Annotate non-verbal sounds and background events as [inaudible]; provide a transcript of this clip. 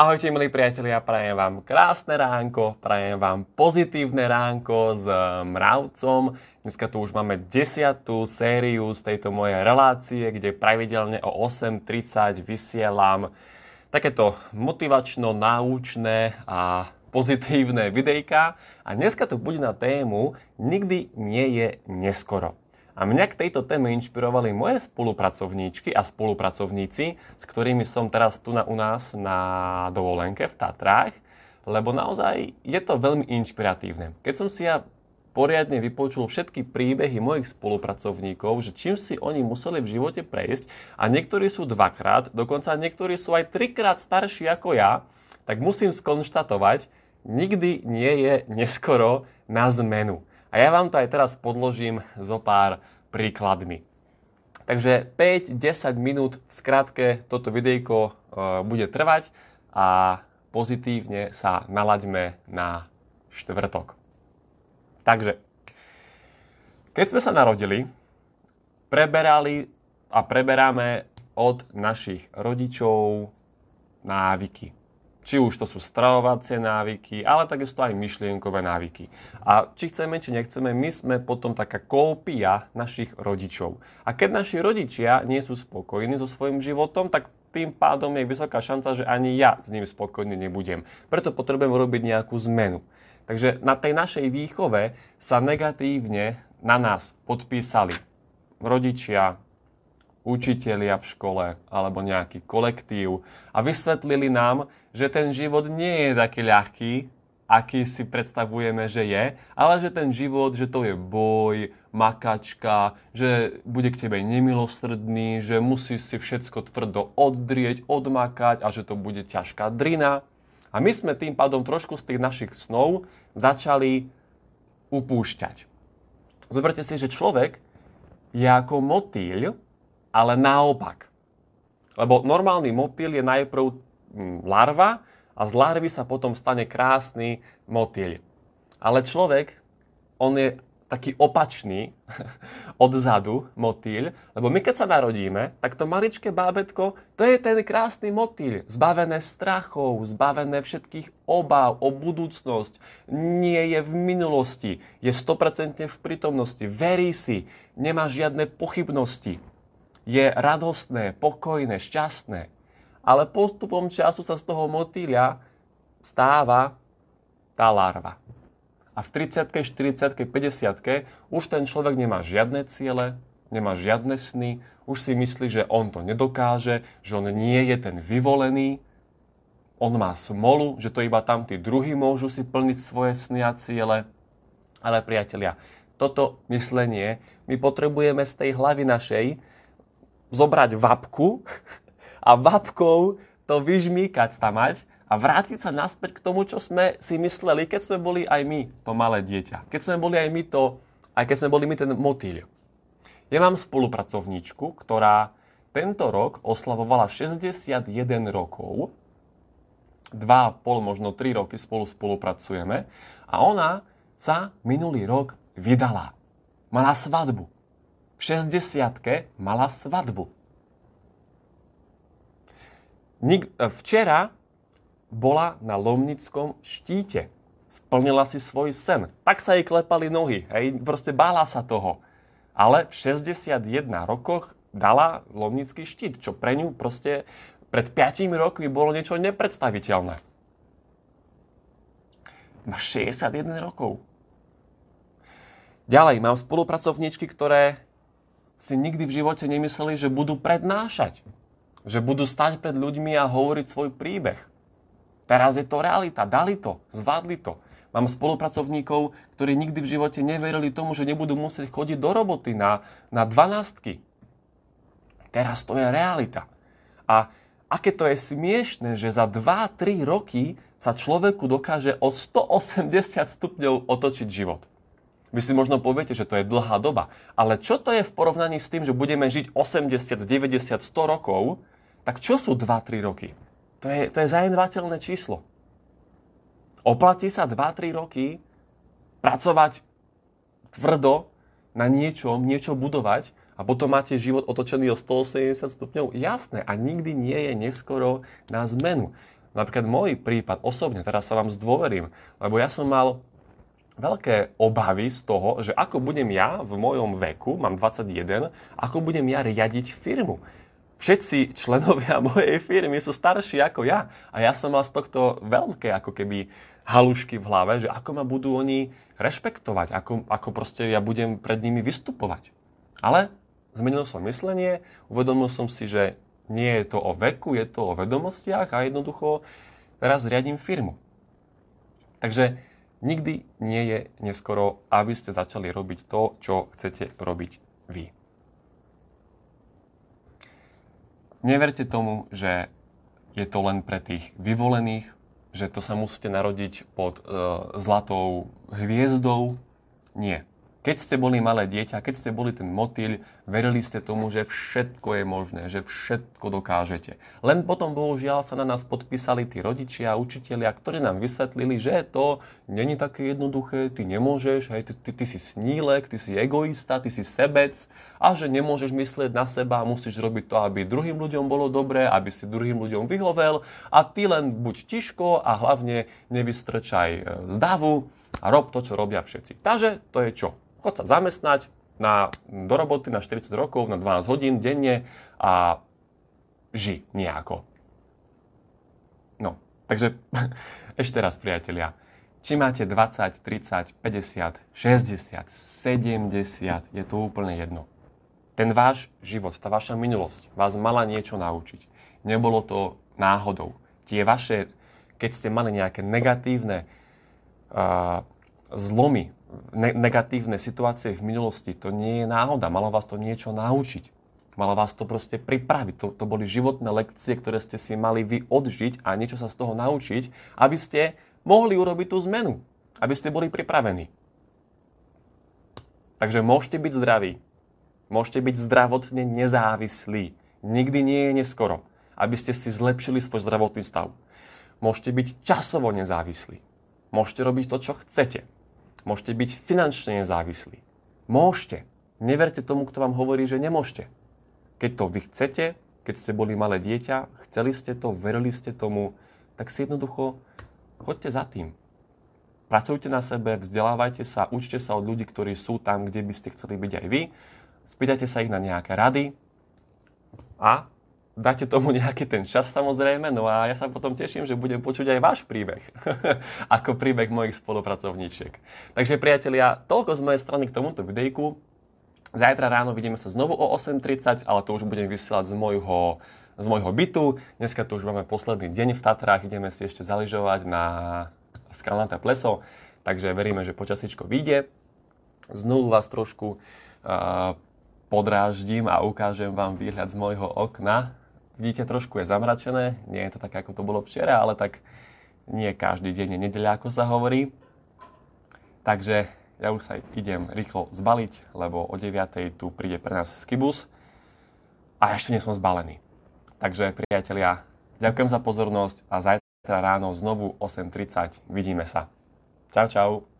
Ahojte milí priatelia, prajem vám krásne ránko, prajem vám pozitívne ránko s mravcom. Dneska tu už máme desiatú sériu z tejto mojej relácie, kde pravidelne o 8.30 vysielam takéto motivačno-náučné a pozitívne videjka. A dneska to bude na tému Nikdy nie je neskoro. A mňa k tejto téme inšpirovali moje spolupracovníčky a spolupracovníci, s ktorými som teraz tu na, u nás na dovolenke v Tatrách, lebo naozaj je to veľmi inšpiratívne. Keď som si ja poriadne vypočul všetky príbehy mojich spolupracovníkov, že čím si oni museli v živote prejsť a niektorí sú dvakrát, dokonca niektorí sú aj trikrát starší ako ja, tak musím skonštatovať, nikdy nie je neskoro na zmenu. A ja vám to aj teraz podložím zo pár príkladmi. Takže 5-10 minút v skratke toto videjko e, bude trvať a pozitívne sa nalaďme na štvrtok. Takže, keď sme sa narodili, preberali a preberáme od našich rodičov návyky. Či už to sú stravovacie návyky, ale takisto aj myšlienkové návyky. A či chceme, či nechceme, my sme potom taká kópia našich rodičov. A keď naši rodičia nie sú spokojní so svojím životom, tak tým pádom je vysoká šanca, že ani ja s ním spokojný nebudem. Preto potrebujem urobiť nejakú zmenu. Takže na tej našej výchove sa negatívne na nás podpísali rodičia, učitelia v škole alebo nejaký kolektív a vysvetlili nám, že ten život nie je taký ľahký, aký si predstavujeme, že je, ale že ten život, že to je boj, makačka, že bude k tebe nemilosrdný, že musí si všetko tvrdo oddrieť, odmakať a že to bude ťažká drina. A my sme tým pádom trošku z tých našich snov začali upúšťať. Zoberte si, že človek je ako motýľ, ale naopak. Lebo normálny motýl je najprv mm, larva a z larvy sa potom stane krásny motýl. Ale človek, on je taký opačný [laughs] odzadu motýľ, lebo my keď sa narodíme, tak to maličké bábetko, to je ten krásny motýľ, zbavené strachov, zbavené všetkých obáv o budúcnosť, nie je v minulosti, je 100% v prítomnosti, verí si, nemá žiadne pochybnosti je radostné, pokojné, šťastné. Ale postupom času sa z toho motýľa stáva tá larva. A v 30 40 50 už ten človek nemá žiadne ciele, nemá žiadne sny, už si myslí, že on to nedokáže, že on nie je ten vyvolený, on má smolu, že to iba tam tí druhí môžu si plniť svoje sny a ciele. Ale priatelia, toto myslenie my potrebujeme z tej hlavy našej zobrať vapku [laughs] a vapkou to vyžmýkať mať a vrátiť sa naspäť k tomu, čo sme si mysleli, keď sme boli aj my to malé dieťa. Keď sme boli aj my to, aj keď sme boli my ten motýľ. Ja mám spolupracovníčku, ktorá tento rok oslavovala 61 rokov. 2,5, možno 3 roky spolu spolupracujeme. A ona sa minulý rok vydala. Mala svadbu v 60 mala svadbu. Včera bola na Lomnickom štíte. Splnila si svoj sen. Tak sa jej klepali nohy. Hej, proste bála sa toho. Ale v 61 rokoch dala Lomnický štít, čo pre ňu proste pred 5 rokmi bolo niečo nepredstaviteľné. Má 61 rokov. Ďalej, mám spolupracovníčky, ktoré si nikdy v živote nemysleli, že budú prednášať. Že budú stať pred ľuďmi a hovoriť svoj príbeh. Teraz je to realita. Dali to. Zvládli to. Mám spolupracovníkov, ktorí nikdy v živote neverili tomu, že nebudú musieť chodiť do roboty na, na dvanástky. Teraz to je realita. A aké to je smiešne, že za 2-3 roky sa človeku dokáže o 180 stupňov otočiť život. Vy si možno poviete, že to je dlhá doba. Ale čo to je v porovnaní s tým, že budeme žiť 80, 90, 100 rokov, tak čo sú 2-3 roky? To je, to je zanedbateľné číslo. Oplatí sa 2-3 roky pracovať tvrdo na niečom, niečo budovať a potom máte život otočený o 180 stupňov? Jasné, a nikdy nie je neskoro na zmenu. Napríklad môj prípad osobne, teraz sa vám zdôverím, lebo ja som mal veľké obavy z toho, že ako budem ja v mojom veku, mám 21, ako budem ja riadiť firmu. Všetci členovia [laughs] mojej firmy sú starší ako ja a ja som mal z tohto veľké ako keby halušky v hlave, že ako ma budú oni rešpektovať, ako, ako proste ja budem pred nimi vystupovať. Ale zmenil som myslenie, uvedomil som si, že nie je to o veku, je to o vedomostiach a jednoducho teraz riadím firmu. Takže nikdy nie je neskoro, aby ste začali robiť to, čo chcete robiť vy. Neverte tomu, že je to len pre tých vyvolených, že to sa musíte narodiť pod e, zlatou hviezdou. Nie. Keď ste boli malé dieťa, keď ste boli ten motýľ, verili ste tomu, že všetko je možné, že všetko dokážete. Len potom, bohužiaľ, sa na nás podpísali tí rodičia a učitelia, ktorí nám vysvetlili, že to není také jednoduché, ty nemôžeš, hej, ty, ty, ty si snílek, ty si egoista, ty si sebec a že nemôžeš myslieť na seba, musíš robiť to, aby druhým ľuďom bolo dobré, aby si druhým ľuďom vyhovel a ty len buď tiško a hlavne nevystrčaj e, z a rob to, čo robia všetci. Takže to je čo? Chod sa zamestnať na, do roboty na 40 rokov, na 12 hodín denne a ži nejako. No, takže [laughs] ešte raz, priatelia. Či máte 20, 30, 50, 60, 70, je to úplne jedno. Ten váš život, tá vaša minulosť vás mala niečo naučiť. Nebolo to náhodou. Tie vaše, keď ste mali nejaké negatívne uh, zlomy ne- negatívne situácie v minulosti, to nie je náhoda. Malo vás to niečo naučiť. Malo vás to proste pripraviť. To, to boli životné lekcie, ktoré ste si mali vy odžiť a niečo sa z toho naučiť, aby ste mohli urobiť tú zmenu. Aby ste boli pripravení. Takže môžete byť zdraví. Môžete byť zdravotne nezávislí. Nikdy nie je neskoro, aby ste si zlepšili svoj zdravotný stav. Môžete byť časovo nezávislí. Môžete robiť to, čo chcete. Môžete byť finančne nezávislí. Môžete. Neverte tomu, kto vám hovorí, že nemôžete. Keď to vy chcete, keď ste boli malé dieťa, chceli ste to, verili ste tomu, tak si jednoducho choďte za tým. Pracujte na sebe, vzdelávajte sa, učte sa od ľudí, ktorí sú tam, kde by ste chceli byť aj vy. Spýtajte sa ich na nejaké rady a dáte tomu [laughs] nejaký ten čas samozrejme, no a ja sa potom teším, že budem počuť aj váš príbeh, [laughs] ako príbeh mojich spolupracovníčiek. Takže priatelia, toľko z mojej strany k tomuto videjku. Zajtra ráno vidíme sa znovu o 8.30, ale to už budem vysielať z môjho, z môjho bytu. Dneska tu už máme posledný deň v Tatrách, ideme si ešte zaližovať na skalnaté pleso, takže veríme, že počasičko vyjde. Znovu vás trošku uh, podráždím a ukážem vám výhľad z môjho okna vidíte, trošku je zamračené, nie je to tak, ako to bolo včera, ale tak nie každý deň je nedeľa, ako sa hovorí. Takže ja už sa idem rýchlo zbaliť, lebo o 9. tu príde pre nás skibus a ešte nie som zbalený. Takže priatelia, ďakujem za pozornosť a zajtra ráno znovu 8.30 vidíme sa. Čau, čau.